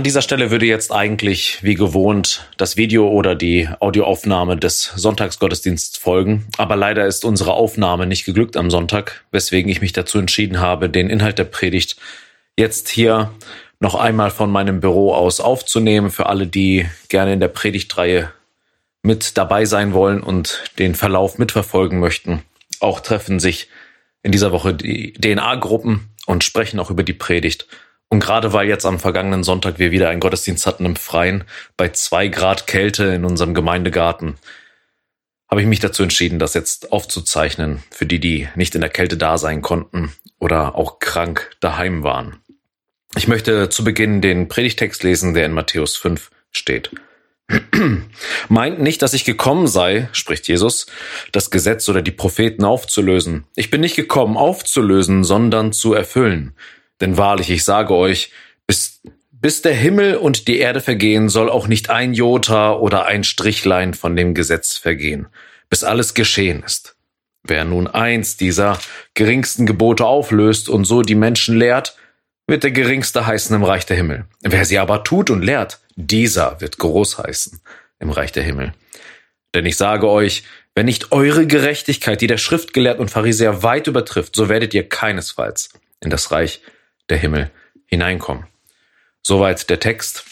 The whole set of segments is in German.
An dieser Stelle würde jetzt eigentlich, wie gewohnt, das Video oder die Audioaufnahme des Sonntagsgottesdienstes folgen. Aber leider ist unsere Aufnahme nicht geglückt am Sonntag, weswegen ich mich dazu entschieden habe, den Inhalt der Predigt jetzt hier noch einmal von meinem Büro aus aufzunehmen. Für alle, die gerne in der Predigtreihe mit dabei sein wollen und den Verlauf mitverfolgen möchten. Auch treffen sich in dieser Woche die DNA-Gruppen und sprechen auch über die Predigt. Und gerade weil jetzt am vergangenen Sonntag wir wieder einen Gottesdienst hatten im Freien, bei zwei Grad Kälte in unserem Gemeindegarten, habe ich mich dazu entschieden, das jetzt aufzuzeichnen für die, die nicht in der Kälte da sein konnten oder auch krank daheim waren. Ich möchte zu Beginn den Predigtext lesen, der in Matthäus 5 steht. Meint nicht, dass ich gekommen sei, spricht Jesus, das Gesetz oder die Propheten aufzulösen. Ich bin nicht gekommen, aufzulösen, sondern zu erfüllen. Denn wahrlich, ich sage euch, bis, bis der Himmel und die Erde vergehen, soll auch nicht ein Jota oder ein Strichlein von dem Gesetz vergehen, bis alles geschehen ist. Wer nun eins dieser geringsten Gebote auflöst und so die Menschen lehrt, wird der geringste heißen im Reich der Himmel. Wer sie aber tut und lehrt, dieser wird groß heißen im Reich der Himmel. Denn ich sage euch, wenn nicht eure Gerechtigkeit, die der Schriftgelehrten und Pharisäer weit übertrifft, so werdet ihr keinesfalls in das Reich der Himmel hineinkommen. Soweit der Text.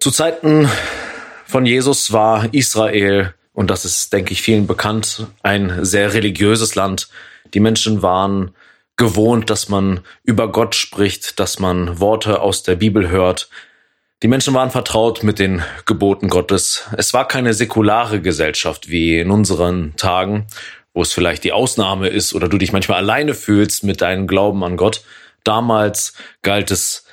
Zu Zeiten von Jesus war Israel, und das ist, denke ich, vielen bekannt, ein sehr religiöses Land. Die Menschen waren gewohnt, dass man über Gott spricht, dass man Worte aus der Bibel hört. Die Menschen waren vertraut mit den Geboten Gottes. Es war keine säkulare Gesellschaft wie in unseren Tagen wo es vielleicht die Ausnahme ist oder du dich manchmal alleine fühlst mit deinem Glauben an Gott. Damals galt es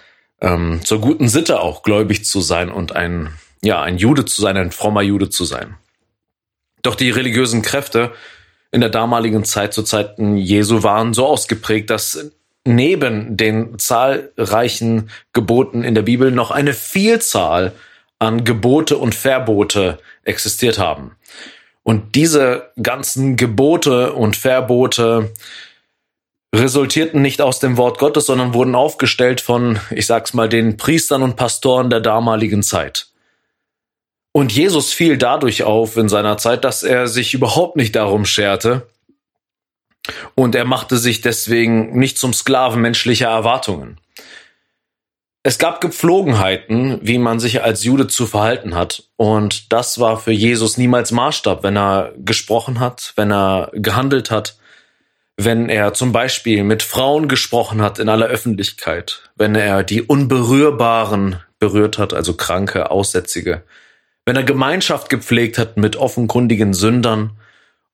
ähm, zur guten Sitte auch gläubig zu sein und ein ja ein Jude zu sein, ein frommer Jude zu sein. Doch die religiösen Kräfte in der damaligen Zeit, zu Zeiten Jesu, waren so ausgeprägt, dass neben den zahlreichen Geboten in der Bibel noch eine Vielzahl an Gebote und Verbote existiert haben. Und diese ganzen Gebote und Verbote resultierten nicht aus dem Wort Gottes, sondern wurden aufgestellt von, ich sag's mal, den Priestern und Pastoren der damaligen Zeit. Und Jesus fiel dadurch auf in seiner Zeit, dass er sich überhaupt nicht darum scherte. Und er machte sich deswegen nicht zum Sklaven menschlicher Erwartungen. Es gab Gepflogenheiten, wie man sich als Jude zu verhalten hat. Und das war für Jesus niemals Maßstab, wenn er gesprochen hat, wenn er gehandelt hat, wenn er zum Beispiel mit Frauen gesprochen hat in aller Öffentlichkeit, wenn er die Unberührbaren berührt hat, also Kranke, Aussätzige, wenn er Gemeinschaft gepflegt hat mit offenkundigen Sündern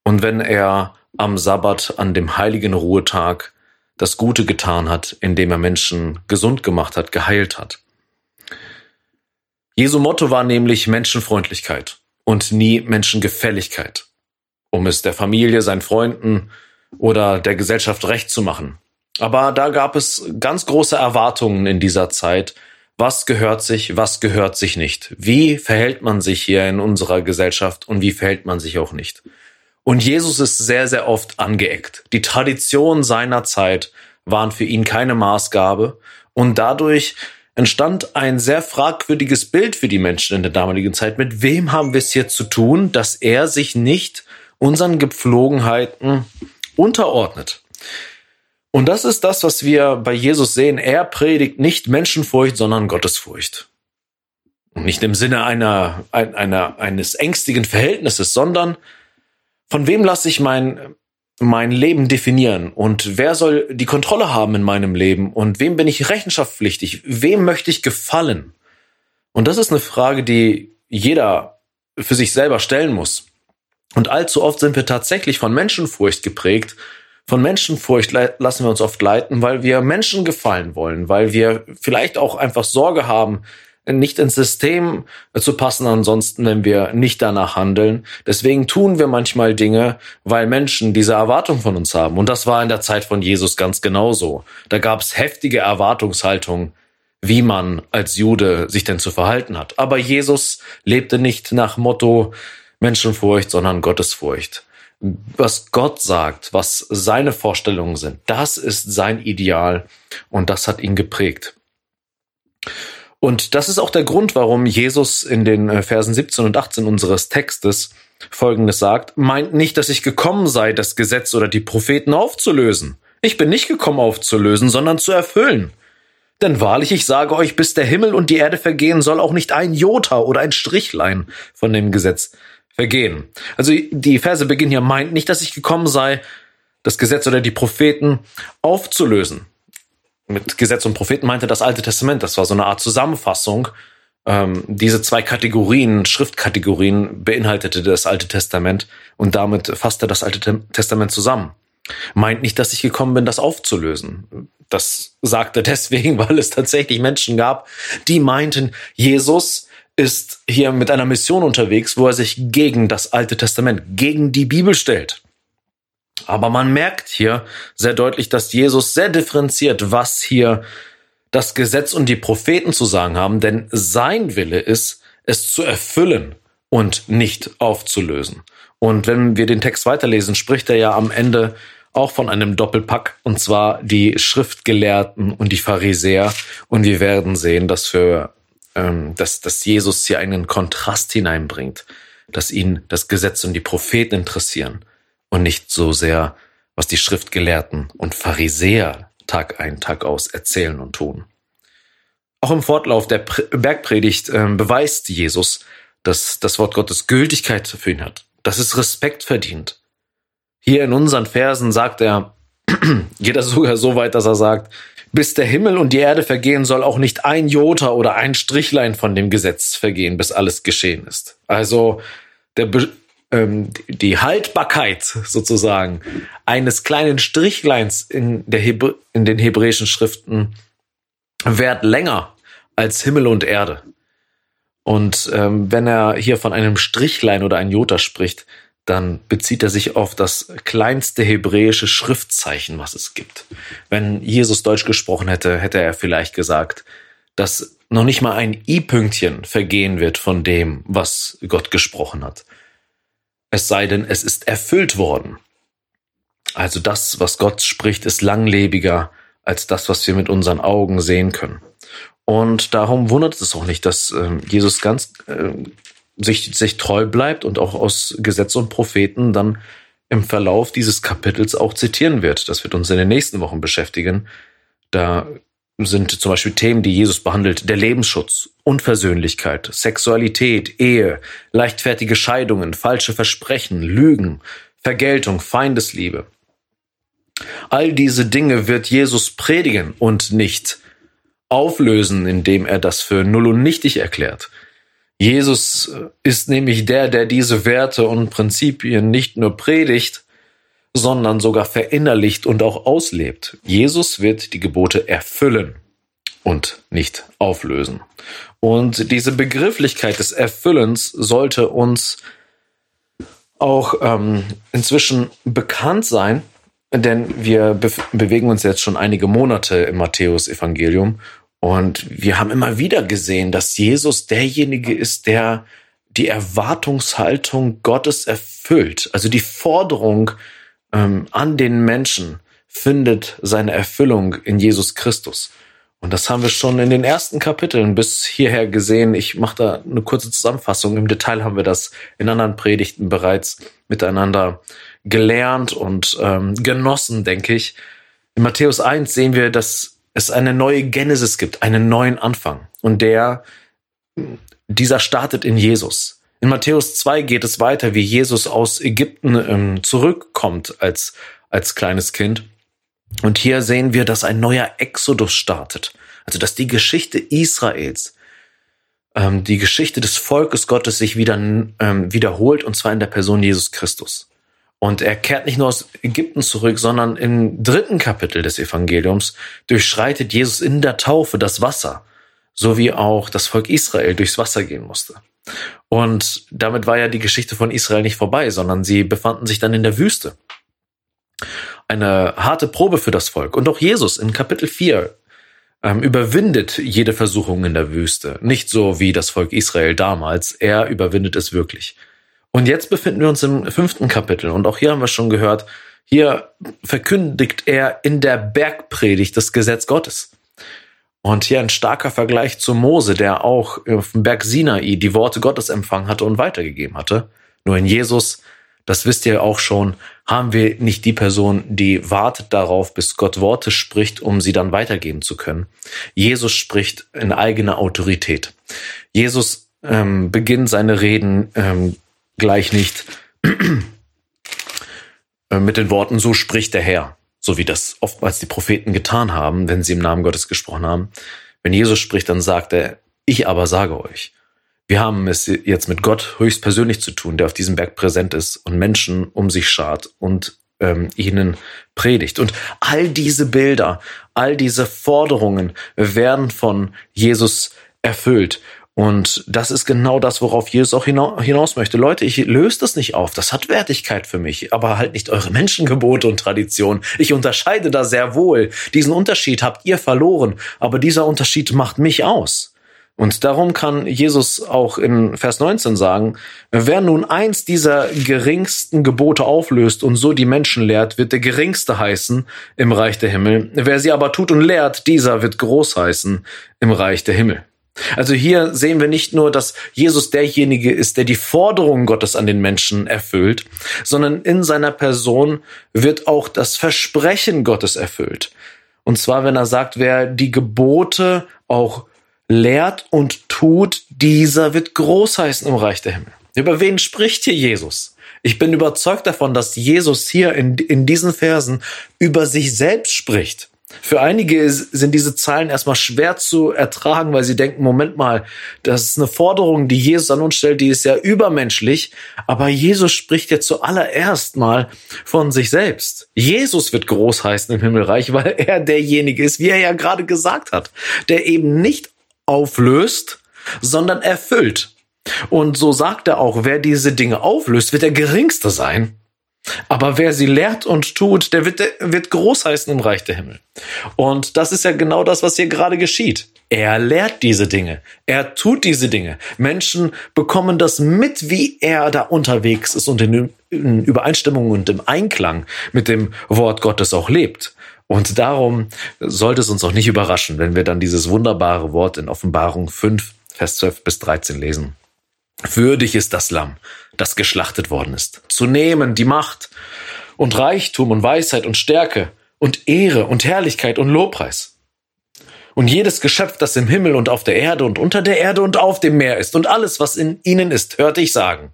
und wenn er am Sabbat an dem heiligen Ruhetag das Gute getan hat, indem er Menschen gesund gemacht hat, geheilt hat. Jesu Motto war nämlich Menschenfreundlichkeit und nie Menschengefälligkeit, um es der Familie, seinen Freunden oder der Gesellschaft recht zu machen. Aber da gab es ganz große Erwartungen in dieser Zeit. Was gehört sich, was gehört sich nicht? Wie verhält man sich hier in unserer Gesellschaft und wie verhält man sich auch nicht? Und Jesus ist sehr, sehr oft angeeckt. Die Traditionen seiner Zeit waren für ihn keine Maßgabe und dadurch entstand ein sehr fragwürdiges Bild für die Menschen in der damaligen Zeit. Mit wem haben wir es hier zu tun, dass er sich nicht unseren Gepflogenheiten unterordnet? Und das ist das, was wir bei Jesus sehen. Er predigt nicht Menschenfurcht, sondern Gottesfurcht. Nicht im Sinne einer, einer, eines ängstigen Verhältnisses, sondern von wem lasse ich mein, mein Leben definieren und wer soll die Kontrolle haben in meinem Leben und wem bin ich rechenschaftspflichtig? Wem möchte ich gefallen? Und das ist eine Frage, die jeder für sich selber stellen muss. Und allzu oft sind wir tatsächlich von Menschenfurcht geprägt. Von Menschenfurcht lassen wir uns oft leiten, weil wir Menschen gefallen wollen, weil wir vielleicht auch einfach Sorge haben, nicht ins System zu passen, ansonsten, wenn wir nicht danach handeln. Deswegen tun wir manchmal Dinge, weil Menschen diese Erwartung von uns haben. Und das war in der Zeit von Jesus ganz genauso. Da gab es heftige Erwartungshaltung, wie man als Jude sich denn zu verhalten hat. Aber Jesus lebte nicht nach Motto Menschenfurcht, sondern Gottesfurcht. Was Gott sagt, was seine Vorstellungen sind, das ist sein Ideal und das hat ihn geprägt. Und das ist auch der Grund, warum Jesus in den äh, Versen 17 und 18 unseres Textes Folgendes sagt, meint nicht, dass ich gekommen sei, das Gesetz oder die Propheten aufzulösen. Ich bin nicht gekommen aufzulösen, sondern zu erfüllen. Denn wahrlich, ich sage euch, bis der Himmel und die Erde vergehen, soll auch nicht ein Jota oder ein Strichlein von dem Gesetz vergehen. Also die Verse beginnen hier, meint nicht, dass ich gekommen sei, das Gesetz oder die Propheten aufzulösen. Mit Gesetz und Propheten meinte das Alte Testament. Das war so eine Art Zusammenfassung. Ähm, diese zwei Kategorien, Schriftkategorien, beinhaltete das Alte Testament und damit fasste das Alte Testament zusammen. Meint nicht, dass ich gekommen bin, das aufzulösen. Das sagte deswegen, weil es tatsächlich Menschen gab, die meinten, Jesus ist hier mit einer Mission unterwegs, wo er sich gegen das Alte Testament, gegen die Bibel stellt. Aber man merkt hier sehr deutlich, dass Jesus sehr differenziert, was hier das Gesetz und die Propheten zu sagen haben, denn sein Wille ist, es zu erfüllen und nicht aufzulösen. Und wenn wir den Text weiterlesen, spricht er ja am Ende auch von einem Doppelpack, und zwar die Schriftgelehrten und die Pharisäer. Und wir werden sehen, dass für ähm, dass, dass Jesus hier einen Kontrast hineinbringt, dass ihn das Gesetz und die Propheten interessieren und nicht so sehr, was die Schriftgelehrten und Pharisäer Tag ein, Tag aus erzählen und tun. Auch im Fortlauf der Bergpredigt äh, beweist Jesus, dass das Wort Gottes Gültigkeit für ihn hat, dass es Respekt verdient. Hier in unseren Versen sagt er, geht er sogar so weit, dass er sagt, bis der Himmel und die Erde vergehen, soll auch nicht ein Jota oder ein Strichlein von dem Gesetz vergehen, bis alles geschehen ist. Also der, ähm, die Haltbarkeit sozusagen eines kleinen Strichleins in, der in den hebräischen Schriften währt länger als Himmel und Erde. Und ähm, wenn er hier von einem Strichlein oder ein Jota spricht, dann bezieht er sich auf das kleinste hebräische Schriftzeichen, was es gibt. Wenn Jesus Deutsch gesprochen hätte, hätte er vielleicht gesagt, dass noch nicht mal ein i-Pünktchen vergehen wird von dem, was Gott gesprochen hat es sei denn, es ist erfüllt worden. Also das, was Gott spricht, ist langlebiger als das, was wir mit unseren Augen sehen können. Und darum wundert es auch nicht, dass äh, Jesus ganz äh, sich, sich treu bleibt und auch aus Gesetz und Propheten dann im Verlauf dieses Kapitels auch zitieren wird. Das wird uns in den nächsten Wochen beschäftigen. Da sind zum Beispiel Themen, die Jesus behandelt, der Lebensschutz, Unversöhnlichkeit, Sexualität, Ehe, leichtfertige Scheidungen, falsche Versprechen, Lügen, Vergeltung, Feindesliebe. All diese Dinge wird Jesus predigen und nicht auflösen, indem er das für null und nichtig erklärt. Jesus ist nämlich der, der diese Werte und Prinzipien nicht nur predigt, sondern sogar verinnerlicht und auch auslebt. Jesus wird die Gebote erfüllen und nicht auflösen. Und diese Begrifflichkeit des Erfüllens sollte uns auch ähm, inzwischen bekannt sein, denn wir be bewegen uns jetzt schon einige Monate im Matthäus-Evangelium und wir haben immer wieder gesehen, dass Jesus derjenige ist, der die Erwartungshaltung Gottes erfüllt. Also die Forderung ähm, an den Menschen findet seine Erfüllung in Jesus Christus. Und das haben wir schon in den ersten Kapiteln bis hierher gesehen. Ich mache da eine kurze Zusammenfassung. Im Detail haben wir das in anderen Predigten bereits miteinander gelernt und ähm, genossen, denke ich. In Matthäus 1 sehen wir, dass es eine neue Genesis gibt, einen neuen Anfang. Und der, dieser startet in Jesus. In Matthäus 2 geht es weiter, wie Jesus aus Ägypten ähm, zurückkommt als, als kleines Kind. Und hier sehen wir, dass ein neuer Exodus startet. Also, dass die Geschichte Israels, ähm, die Geschichte des Volkes Gottes sich wieder ähm, wiederholt, und zwar in der Person Jesus Christus. Und er kehrt nicht nur aus Ägypten zurück, sondern im dritten Kapitel des Evangeliums durchschreitet Jesus in der Taufe das Wasser, so wie auch das Volk Israel durchs Wasser gehen musste. Und damit war ja die Geschichte von Israel nicht vorbei, sondern sie befanden sich dann in der Wüste. Eine harte Probe für das Volk. Und auch Jesus in Kapitel 4 ähm, überwindet jede Versuchung in der Wüste. Nicht so wie das Volk Israel damals. Er überwindet es wirklich. Und jetzt befinden wir uns im fünften Kapitel. Und auch hier haben wir schon gehört, hier verkündigt er in der Bergpredigt das Gesetz Gottes. Und hier ein starker Vergleich zu Mose, der auch auf dem Berg Sinai die Worte Gottes empfangen hatte und weitergegeben hatte. Nur in Jesus, das wisst ihr auch schon, haben wir nicht die Person, die wartet darauf, bis Gott Worte spricht, um sie dann weitergeben zu können. Jesus spricht in eigener Autorität. Jesus ähm, beginnt seine Reden ähm, gleich nicht äh, mit den Worten, so spricht der Herr, so wie das oftmals die Propheten getan haben, wenn sie im Namen Gottes gesprochen haben. Wenn Jesus spricht, dann sagt er, ich aber sage euch. Wir haben es jetzt mit Gott höchstpersönlich zu tun, der auf diesem Berg präsent ist und Menschen um sich schart und ähm, ihnen predigt. Und all diese Bilder, all diese Forderungen werden von Jesus erfüllt. Und das ist genau das, worauf Jesus auch hinaus möchte. Leute, ich löse das nicht auf. Das hat Wertigkeit für mich, aber halt nicht eure Menschengebote und Tradition. Ich unterscheide da sehr wohl. Diesen Unterschied habt ihr verloren, aber dieser Unterschied macht mich aus. Und darum kann Jesus auch in Vers 19 sagen, wer nun eins dieser geringsten Gebote auflöst und so die Menschen lehrt, wird der geringste heißen im Reich der Himmel. Wer sie aber tut und lehrt, dieser wird groß heißen im Reich der Himmel. Also hier sehen wir nicht nur, dass Jesus derjenige ist, der die Forderungen Gottes an den Menschen erfüllt, sondern in seiner Person wird auch das Versprechen Gottes erfüllt. Und zwar, wenn er sagt, wer die Gebote auch lehrt und tut, dieser wird groß heißen im Reich der Himmel. Über wen spricht hier Jesus? Ich bin überzeugt davon, dass Jesus hier in, in diesen Versen über sich selbst spricht. Für einige sind diese Zahlen erstmal schwer zu ertragen, weil sie denken, Moment mal, das ist eine Forderung, die Jesus an uns stellt, die ist ja übermenschlich. Aber Jesus spricht ja zuallererst mal von sich selbst. Jesus wird groß heißen im Himmelreich, weil er derjenige ist, wie er ja gerade gesagt hat, der eben nicht auflöst, sondern erfüllt. Und so sagt er auch, wer diese Dinge auflöst, wird der geringste sein aber wer sie lehrt und tut, der wird, der wird groß heißen im Reich der Himmel. Und das ist ja genau das, was hier gerade geschieht. Er lehrt diese Dinge. Er tut diese Dinge. Menschen bekommen das mit, wie er da unterwegs ist und in, in Übereinstimmung und im Einklang mit dem Wort Gottes auch lebt. Und darum sollte es uns auch nicht überraschen, wenn wir dann dieses wunderbare Wort in Offenbarung 5, Vers 12 bis 13 lesen. Würdig ist das Lamm, das geschlachtet worden ist, zu nehmen die Macht und Reichtum und Weisheit und Stärke und Ehre und Herrlichkeit und Lobpreis. Und jedes Geschöpf, das im Himmel und auf der Erde und unter der Erde und auf dem Meer ist und alles, was in ihnen ist, hörte ich sagen,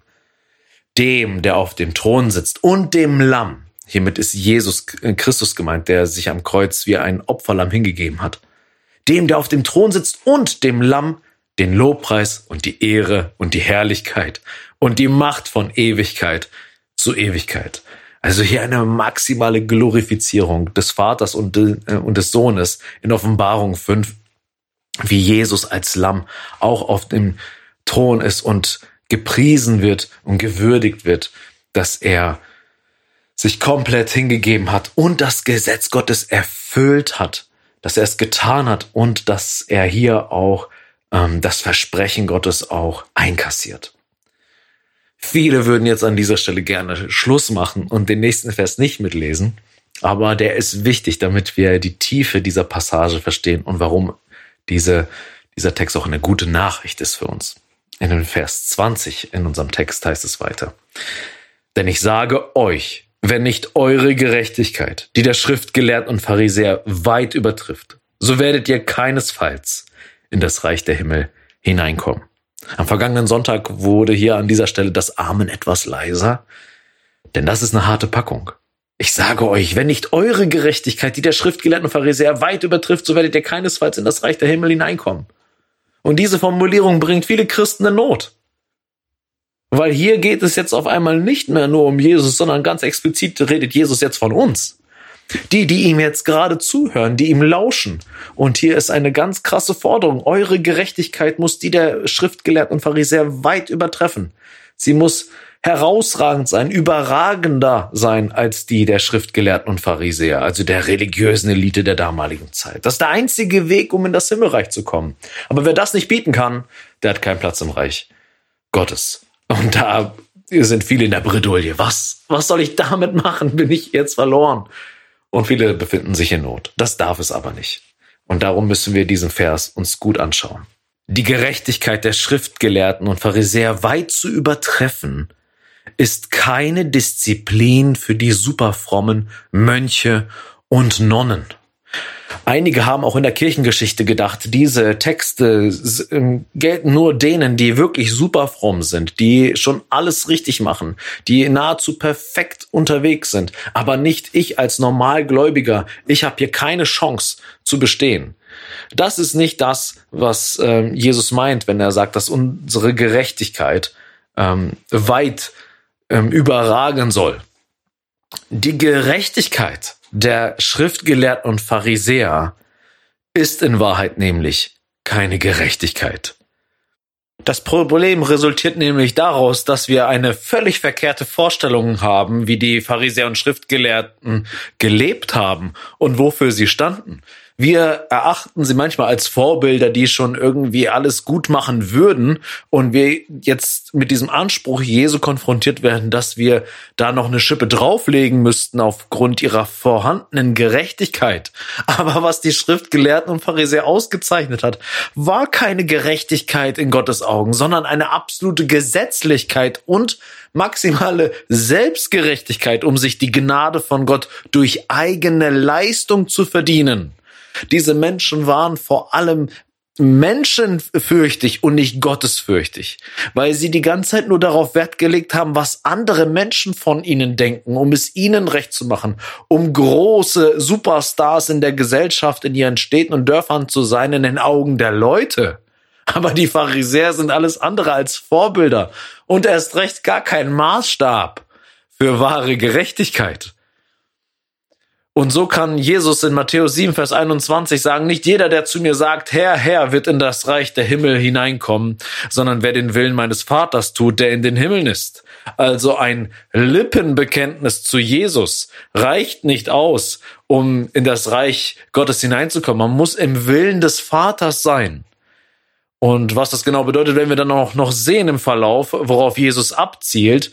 dem, der auf dem Thron sitzt und dem Lamm. Hiermit ist Jesus äh, Christus gemeint, der sich am Kreuz wie ein Opferlamm hingegeben hat. Dem, der auf dem Thron sitzt und dem Lamm, den Lobpreis und die Ehre und die Herrlichkeit und die Macht von Ewigkeit zu Ewigkeit. Also hier eine maximale Glorifizierung des Vaters und, äh, des Sohnes in Offenbarung 5, wie Jesus als Lamm auch auf dem Thron ist und gepriesen wird und gewürdigt wird, dass er sich komplett hingegeben hat und das Gesetz Gottes erfüllt hat, dass er es getan hat und dass er hier auch ähm, das Versprechen Gottes auch einkassiert. Viele würden jetzt an dieser Stelle gerne Schluss machen und den nächsten Vers nicht mitlesen, aber der ist wichtig, damit wir die Tiefe dieser Passage verstehen und warum diese, dieser Text auch eine gute Nachricht ist für uns. In dem Vers 20 in unserem Text heißt es weiter. Denn ich sage euch, wenn nicht eure Gerechtigkeit, die der Schriftgelehrten und Pharisäer weit übertrifft, so werdet ihr keinesfalls in das Reich der Himmel hineinkommen. Am vergangenen Sonntag wurde hier an dieser Stelle das Amen etwas leiser, denn das ist eine harte Packung. Ich sage euch, wenn nicht eure Gerechtigkeit, die der Schriftgelehrten Pharisäer weit übertrifft, so werdet ihr keinesfalls in das Reich der Himmel hineinkommen. Und diese Formulierung bringt viele Christen in Not. Weil hier geht es jetzt auf einmal nicht mehr nur um Jesus, sondern ganz explizit redet Jesus jetzt von uns. Die, die ihm jetzt gerade zuhören, die ihm lauschen. Und hier ist eine ganz krasse Forderung. Eure Gerechtigkeit muss die der Schriftgelehrten und Pharisäer weit übertreffen. Sie muss herausragend sein, überragender sein als die der Schriftgelehrten und Pharisäer, also der religiösen Elite der damaligen Zeit. Das ist der einzige Weg, um in das Himmelreich zu kommen. Aber wer das nicht bieten kann, der hat keinen Platz im Reich Gottes. Und da sind viele in der Bredouille. Was, was soll ich damit machen? Bin ich jetzt verloren? Und viele befinden sich in Not. Das darf es aber nicht. Und darum müssen wir diesen Vers uns gut anschauen. Die Gerechtigkeit der Schriftgelehrten und Pharisäer weit zu übertreffen, ist keine Disziplin für die superfrommen Mönche und Nonnen. Einige haben auch in der Kirchengeschichte gedacht, diese Texte ähm, gelten nur denen, die wirklich super fromm sind, die schon alles richtig machen, die nahezu perfekt unterwegs sind, aber nicht ich als Normalgläubiger. Ich habe hier keine Chance zu bestehen. Das ist nicht das, was äh, Jesus meint, wenn er sagt, dass unsere Gerechtigkeit ähm, weit ähm, überragen soll. Die Gerechtigkeit der Schriftgelehrten und Pharisäer ist in Wahrheit nämlich keine Gerechtigkeit. Das Problem resultiert nämlich daraus, dass wir eine völlig verkehrte Vorstellung haben, wie die Pharisäer und Schriftgelehrten gelebt haben und wofür sie standen. Wir erachten sie manchmal als Vorbilder, die schon irgendwie alles gut machen würden und wir jetzt mit diesem Anspruch Jesu konfrontiert werden, dass wir da noch eine Schippe drauflegen müssten aufgrund ihrer vorhandenen Gerechtigkeit. Aber was die Schriftgelehrten und Pharisäer ausgezeichnet hat, war keine Gerechtigkeit in Gottes Augen, sondern eine absolute Gesetzlichkeit und maximale Selbstgerechtigkeit, um sich die Gnade von Gott durch eigene Leistung zu verdienen. Diese Menschen waren vor allem menschenfürchtig und nicht gottesfürchtig, weil sie die ganze Zeit nur darauf Wert gelegt haben, was andere Menschen von ihnen denken, um es ihnen recht zu machen, um große Superstars in der Gesellschaft, in ihren Städten und Dörfern zu sein in den Augen der Leute. Aber die Pharisäer sind alles andere als Vorbilder und erst recht gar kein Maßstab für wahre Gerechtigkeit. Und so kann Jesus in Matthäus 7, Vers 21 sagen, nicht jeder, der zu mir sagt, Herr, Herr, wird in das Reich der Himmel hineinkommen, sondern wer den Willen meines Vaters tut, der in den Himmeln ist. Also ein Lippenbekenntnis zu Jesus reicht nicht aus, um in das Reich Gottes hineinzukommen. Man muss im Willen des Vaters sein. Und was das genau bedeutet, werden wir dann auch noch sehen im Verlauf, worauf Jesus abzielt.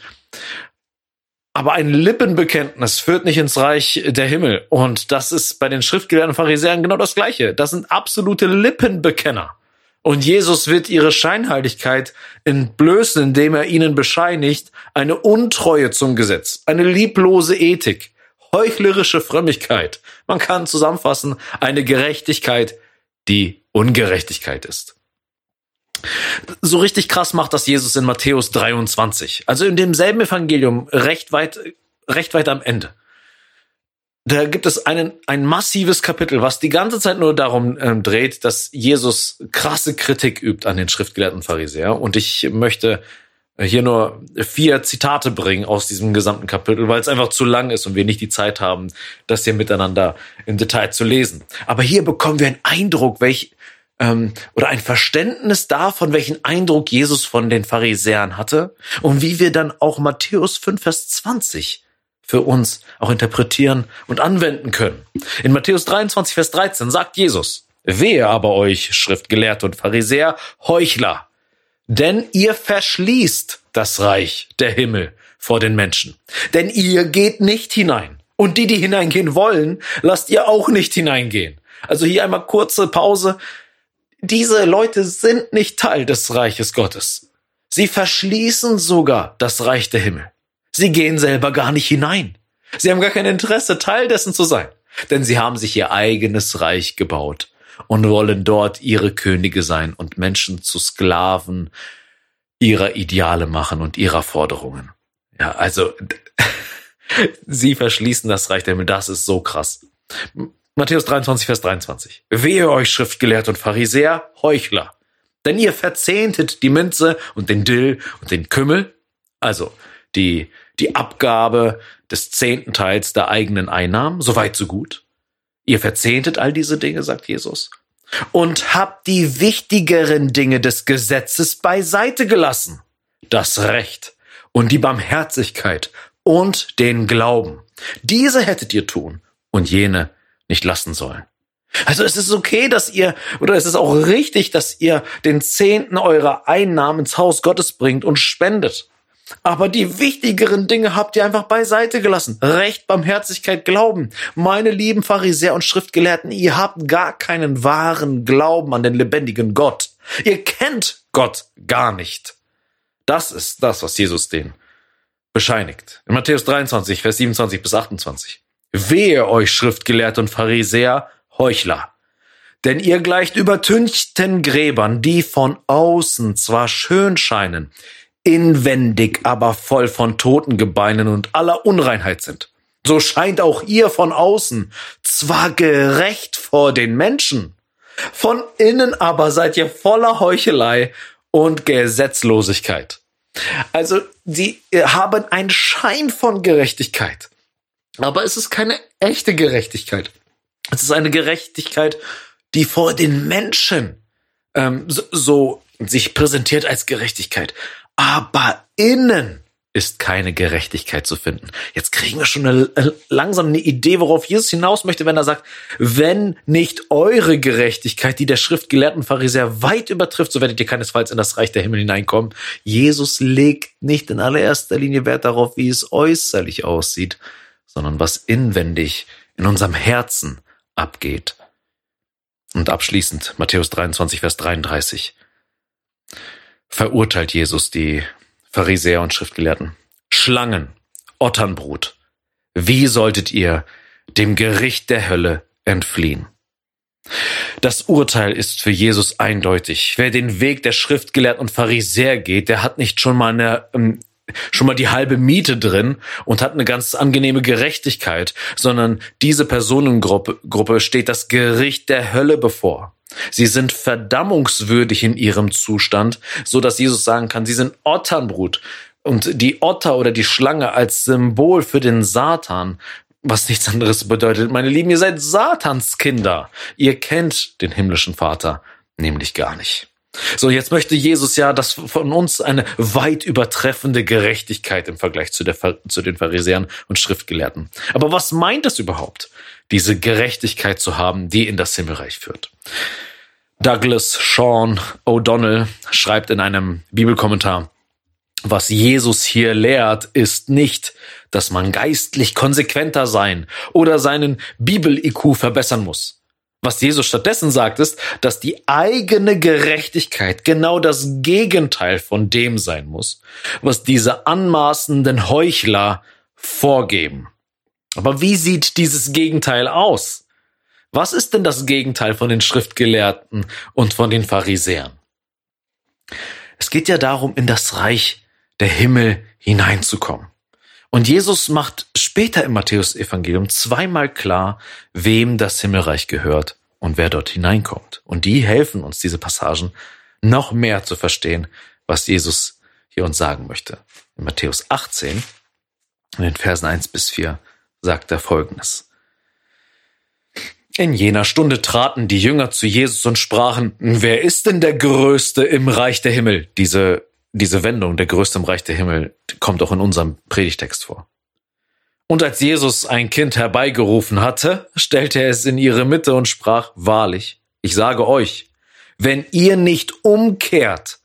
Aber ein Lippenbekenntnis führt nicht ins Reich der Himmel. Und das ist bei den Schriftgelehrten Pharisäern genau das Gleiche. Das sind absolute Lippenbekenner. Und Jesus wird ihre Scheinheiligkeit entblößen, indem er ihnen bescheinigt, eine Untreue zum Gesetz, eine lieblose Ethik, heuchlerische Frömmigkeit. Man kann zusammenfassen, eine Gerechtigkeit, die Ungerechtigkeit ist. So richtig krass macht das Jesus in Matthäus 23. Also in demselben Evangelium, recht weit, recht weit am Ende. Da gibt es einen, ein massives Kapitel, was die ganze Zeit nur darum ähm, dreht, dass Jesus krasse Kritik übt an den schriftgelehrten Pharisäer. Und ich möchte hier nur vier Zitate bringen aus diesem gesamten Kapitel, weil es einfach zu lang ist und wir nicht die Zeit haben, das hier miteinander im Detail zu lesen. Aber hier bekommen wir einen Eindruck, welch, ähm, oder ein Verständnis davon, welchen Eindruck Jesus von den Pharisäern hatte und wie wir dann auch Matthäus 5, Vers 20 für uns auch interpretieren und anwenden können. In Matthäus 23, Vers 13 sagt Jesus, Wehe aber euch, Schriftgelehrte und Pharisäer, Heuchler, denn ihr verschließt das Reich der Himmel vor den Menschen. Denn ihr geht nicht hinein. Und die, die hineingehen wollen, lasst ihr auch nicht hineingehen. Also hier einmal kurze Pause diese Leute sind nicht Teil des Reiches Gottes. Sie verschließen sogar das Reich der Himmel. Sie gehen selber gar nicht hinein. Sie haben gar kein Interesse, Teil dessen zu sein. Denn sie haben sich ihr eigenes Reich gebaut und wollen dort ihre Könige sein und Menschen zu Sklaven ihrer Ideale machen und ihrer Forderungen. Ja, also sie verschließen das Reich der Himmel. Das ist so krass. Matthäus 23, Vers 23. Wehe euch, Schriftgelehrte und Pharisäer, Heuchler. Denn ihr verzehntet die Minze und den Dill und den Kümmel, also die, die Abgabe des zehnten Teils der eigenen Einnahmen, soweit so gut. Ihr verzehntet all diese Dinge, sagt Jesus, und habt die wichtigeren Dinge des Gesetzes beiseite gelassen. Das Recht und die Barmherzigkeit und den Glauben. Diese hättet ihr tun und jene nicht lassen sollen. Also es ist okay, dass ihr, oder es ist auch richtig, dass ihr den Zehnten eurer Einnahmen ins Haus Gottes bringt und spendet. Aber die wichtigeren Dinge habt ihr einfach beiseite gelassen. Recht, Barmherzigkeit, Glauben. Meine lieben Pharisäer und Schriftgelehrten, ihr habt gar keinen wahren Glauben an den lebendigen Gott. Ihr kennt Gott gar nicht. Das ist das, was Jesus den bescheinigt. In Matthäus 23, Vers 27 bis 28. Wehe euch, Schriftgelehrte und Pharisäer, Heuchler. Denn ihr gleicht übertünchten Gräbern, die von außen zwar schön scheinen, inwendig aber voll von Totengebeinen und aller Unreinheit sind. So scheint auch ihr von außen zwar gerecht vor den Menschen, von innen aber seid ihr voller Heuchelei und Gesetzlosigkeit. Also sie haben einen Schein von Gerechtigkeit, aber es ist keine echte Gerechtigkeit. Es ist eine Gerechtigkeit, die vor den Menschen ähm, so, so sich präsentiert als Gerechtigkeit aber innen ist keine Gerechtigkeit zu finden. Jetzt kriegen wir schon eine, äh, langsam eine Idee, worauf Jesus hinaus möchte, wenn er sagt, wenn nicht eure Gerechtigkeit, die der schriftgelehrten Pharisäer weit übertrifft, so werdet ihr keinesfalls in das Reich der Himmel hineinkommen. Jesus legt nicht in allererster Linie Wert darauf, wie es äußerlich aussieht, sondern was inwendig in unserem Herzen abgeht. Und abschließend Matthäus 23, Vers 33 verurteilt Jesus die Pharisäer und Schriftgelehrten. Schlangen, Otternbrut, wie solltet ihr dem Gericht der Hölle entfliehen? Das Urteil ist für Jesus eindeutig. Wer den Weg der Schriftgelehrten und Pharisäer geht, der hat nicht schon mal eine, ähm, schon mal die halbe Miete drin und hat eine ganz angenehme Gerechtigkeit, sondern diese Personengruppe Gruppe steht das Gericht der Hölle bevor. Sie sind verdammungswürdig in ihrem Zustand, so dass Jesus sagen kann, sie sind Otternbrut. Und die Otter oder die Schlange als Symbol für den Satan, was nichts anderes bedeutet. Meine Lieben, ihr seid Satans Kinder. Ihr kennt den himmlischen Vater nämlich gar nicht. So, jetzt möchte Jesus ja, dass von uns eine weit übertreffende Gerechtigkeit im Vergleich zu, der, zu den Pharisäern und Schriftgelehrten. Aber was meint es überhaupt, diese Gerechtigkeit zu haben, die in das Himmelreich führt? Douglas Sean O'Donnell schreibt in einem Bibelkommentar, was Jesus hier lehrt, ist nicht, dass man geistlich konsequenter sein oder seinen Bibel-IQ verbessern muss. Was Jesus stattdessen sagt, ist, dass die eigene Gerechtigkeit genau das Gegenteil von dem sein muss, was diese anmaßenden Heuchler vorgeben. Aber wie sieht dieses Gegenteil aus? Was ist denn das Gegenteil von den Schriftgelehrten und von den Pharisäern? Es geht ja darum, in das Reich der Himmel hineinzukommen. Und Jesus macht später im Matthäus-Evangelium zweimal klar, wem das Himmelreich gehört und wer dort hineinkommt. Und die helfen uns, diese Passagen noch mehr zu verstehen, was Jesus hier uns sagen möchte. In Matthäus 18, in den Versen 1 bis 4, sagt er Folgendes. In jener Stunde traten die Jünger zu Jesus und sprachen, wer ist denn der Größte im Reich der Himmel? Diese, diese Wendung, der Größte im Reich der Himmel, kommt auch in unserem Predigtext vor. Und als Jesus ein Kind herbeigerufen hatte, stellte er es in ihre Mitte und sprach, wahrlich, ich sage euch, wenn ihr nicht umkehrt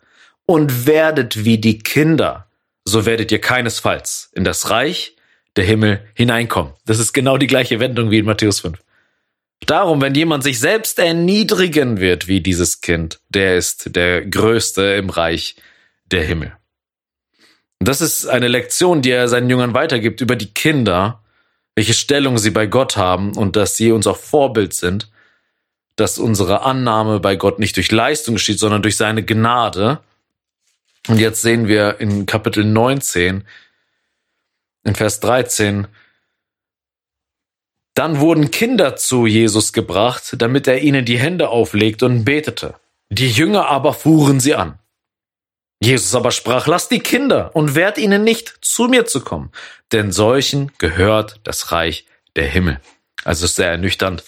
und werdet wie die Kinder, so werdet ihr keinesfalls in das Reich der Himmel hineinkommen. Das ist genau die gleiche Wendung wie in Matthäus 5. Darum, wenn jemand sich selbst erniedrigen wird wie dieses Kind, der ist der Größte im Reich der Himmel. Und das ist eine Lektion, die er seinen Jüngern weitergibt über die Kinder, welche Stellung sie bei Gott haben und dass sie uns auch Vorbild sind, dass unsere Annahme bei Gott nicht durch Leistung geschieht, sondern durch seine Gnade. Und jetzt sehen wir in Kapitel 19, in Vers 13, dann wurden Kinder zu Jesus gebracht, damit er ihnen die Hände auflegte und betete. Die Jünger aber fuhren sie an. Jesus aber sprach, lasst die Kinder und wehrt ihnen nicht, zu mir zu kommen, denn solchen gehört das Reich der Himmel. Also es ist sehr ernüchternd,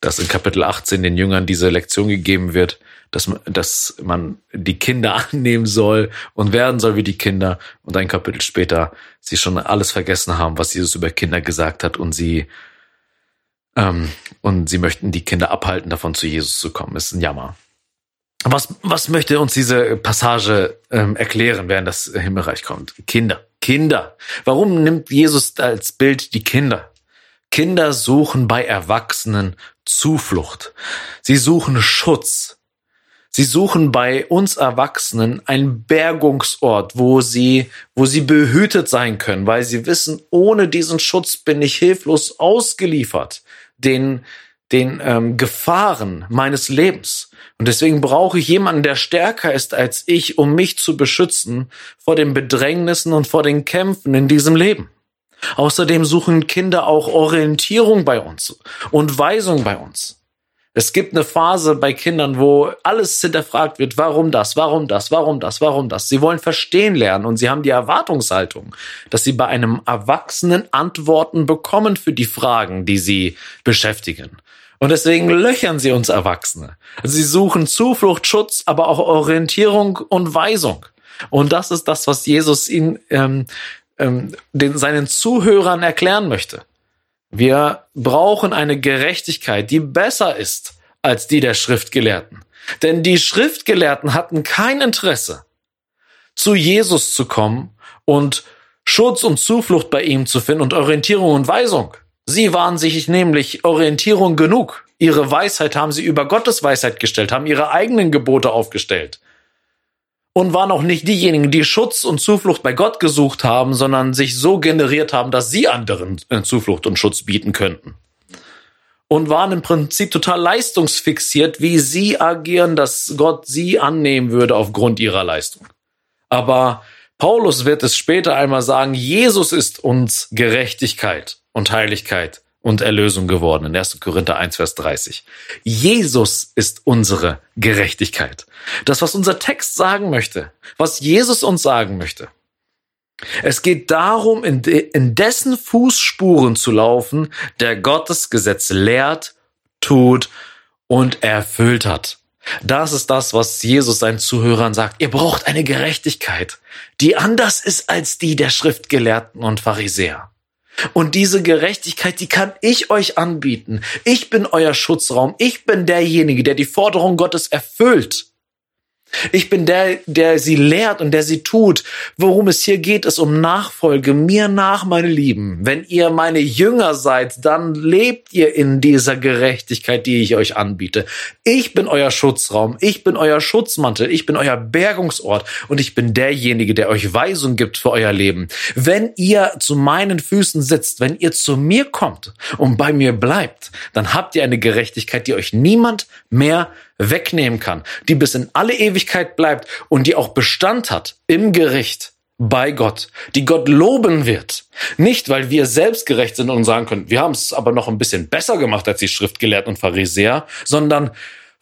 dass in Kapitel 18 den Jüngern diese Lektion gegeben wird, dass man, dass man die Kinder annehmen soll und werden soll wie die Kinder und ein Kapitel später sie schon alles vergessen haben, was Jesus über Kinder gesagt hat und sie ähm, und sie möchten die Kinder abhalten, davon zu Jesus zu kommen. Ist ein Jammer. Was, was möchte uns diese Passage ähm, erklären, während das Himmelreich kommt? Kinder. Kinder. Warum nimmt Jesus als Bild die Kinder? Kinder suchen bei Erwachsenen Zuflucht. Sie suchen Schutz. Sie suchen bei uns Erwachsenen einen Bergungsort, wo sie, wo sie behütet sein können, weil sie wissen, ohne diesen Schutz bin ich hilflos ausgeliefert den, den ähm, Gefahren meines Lebens. Und deswegen brauche ich jemanden, der stärker ist als ich, um mich zu beschützen vor den Bedrängnissen und vor den Kämpfen in diesem Leben. Außerdem suchen Kinder auch Orientierung bei uns und Weisung bei uns. Es gibt eine Phase bei Kindern, wo alles hinterfragt wird, warum das, warum das, warum das, warum das. Sie wollen verstehen lernen und sie haben die Erwartungshaltung, dass sie bei einem Erwachsenen Antworten bekommen für die Fragen, die sie beschäftigen. Und deswegen löchern sie uns Erwachsene. Sie suchen Zuflucht, Schutz, aber auch Orientierung und Weisung. Und das ist das, was Jesus ihnen, ähm, ähm, den, seinen Zuhörern erklären möchte. Wir brauchen eine Gerechtigkeit, die besser ist als die der Schriftgelehrten. Denn die Schriftgelehrten hatten kein Interesse, zu Jesus zu kommen und Schutz und Zuflucht bei ihm zu finden und Orientierung und Weisung. Sie waren sich nämlich Orientierung genug. Ihre Weisheit haben sie über Gottes Weisheit gestellt, haben ihre eigenen Gebote aufgestellt. Und waren auch nicht diejenigen, die Schutz und Zuflucht bei Gott gesucht haben, sondern sich so generiert haben, dass sie anderen äh, Zuflucht und Schutz bieten könnten. Und waren im Prinzip total leistungsfixiert, wie sie agieren, dass Gott sie annehmen würde aufgrund ihrer Leistung. Aber Paulus wird es später einmal sagen, Jesus ist uns Gerechtigkeit und Heiligkeit und Erlösung geworden. In 1. Korinther 1, Vers 30. Jesus ist unsere Gerechtigkeit. Das, was unser Text sagen möchte, was Jesus uns sagen möchte. Es geht darum, in, de, in dessen Fußspuren zu laufen, der Gottes Gesetz lehrt, tut und erfüllt hat. Das ist das, was Jesus seinen Zuhörern sagt. Ihr braucht eine Gerechtigkeit, die anders ist als die der Schriftgelehrten und Pharisäer. Und diese Gerechtigkeit, die kann ich euch anbieten. Ich bin euer Schutzraum. Ich bin derjenige, der die Forderung Gottes erfüllt. Ich bin der, der sie lehrt und der sie tut. Worum es hier geht, ist um Nachfolge. Mir nach, meine Lieben. Wenn ihr meine Jünger seid, dann lebt ihr in dieser Gerechtigkeit, die ich euch anbiete. Ich bin euer Schutzraum. Ich bin euer Schutzmantel. Ich bin euer Bergungsort. Und ich bin derjenige, der euch Weisung gibt für euer Leben. Wenn ihr zu meinen Füßen sitzt, wenn ihr zu mir kommt und bei mir bleibt, dann habt ihr eine Gerechtigkeit, die euch niemand mehr wegnehmen kann, die bis in alle Ewigkeit bleibt und die auch Bestand hat im Gericht bei Gott, die Gott loben wird. Nicht, weil wir selbstgerecht sind und sagen können, wir haben es aber noch ein bisschen besser gemacht als die Schriftgelehrten und Pharisäer, sondern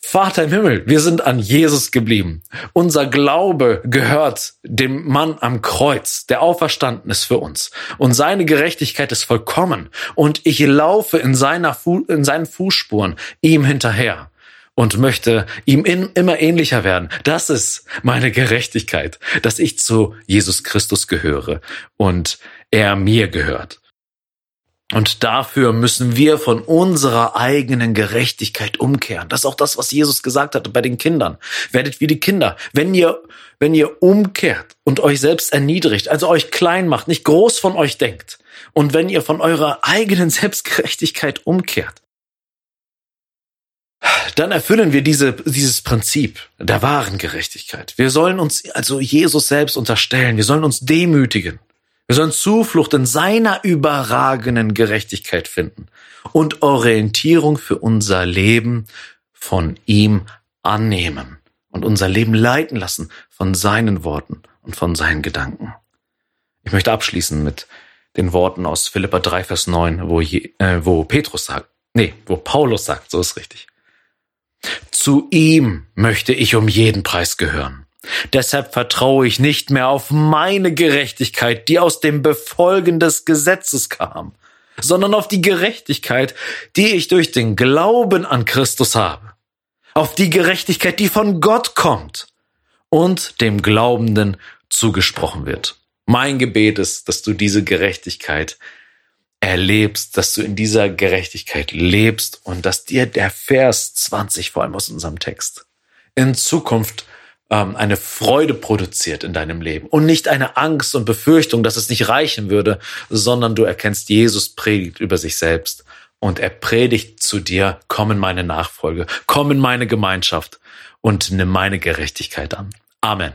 Vater im Himmel, wir sind an Jesus geblieben. Unser Glaube gehört dem Mann am Kreuz, der auferstanden ist für uns. Und seine Gerechtigkeit ist vollkommen. Und ich laufe in, seiner Fu in seinen Fußspuren ihm hinterher und möchte ihm in, immer ähnlicher werden. Das ist meine Gerechtigkeit, dass ich zu Jesus Christus gehöre und er mir gehört. Und dafür müssen wir von unserer eigenen Gerechtigkeit umkehren. Das ist auch das, was Jesus gesagt hatte bei den Kindern. Werdet wie die Kinder. Wenn ihr, wenn ihr umkehrt und euch selbst erniedrigt, also euch klein macht, nicht groß von euch denkt, und wenn ihr von eurer eigenen Selbstgerechtigkeit umkehrt, dann erfüllen wir diese, dieses Prinzip der wahren Gerechtigkeit. Wir sollen uns also Jesus selbst unterstellen. Wir sollen uns demütigen. Wir sollen Zuflucht in seiner überragenden Gerechtigkeit finden und Orientierung für unser Leben von ihm annehmen und unser Leben leiten lassen von seinen Worten und von seinen Gedanken. Ich möchte abschließen mit den Worten aus Philippa 3, Vers 9, wo, je, äh, wo Petrus sagt, nee, wo Paulus sagt, so ist richtig. Zu ihm möchte ich um jeden Preis gehören. Deshalb vertraue ich nicht mehr auf meine Gerechtigkeit, die aus dem Befolgen des Gesetzes kam, sondern auf die Gerechtigkeit, die ich durch den Glauben an Christus habe. Auf die Gerechtigkeit, die von Gott kommt und dem Glaubenden zugesprochen wird. Mein Gebet ist, dass du diese Gerechtigkeit erlebst, dass du in dieser Gerechtigkeit lebst und dass dir der Vers 20 vor allem aus unserem Text in Zukunft ähm, eine Freude produziert in deinem Leben und nicht eine Angst und Befürchtung, dass es nicht reichen würde, sondern du erkennst, Jesus predigt über sich selbst und er predigt zu dir, komm in meine Nachfolge, komm in meine Gemeinschaft und nimm meine Gerechtigkeit an. Amen.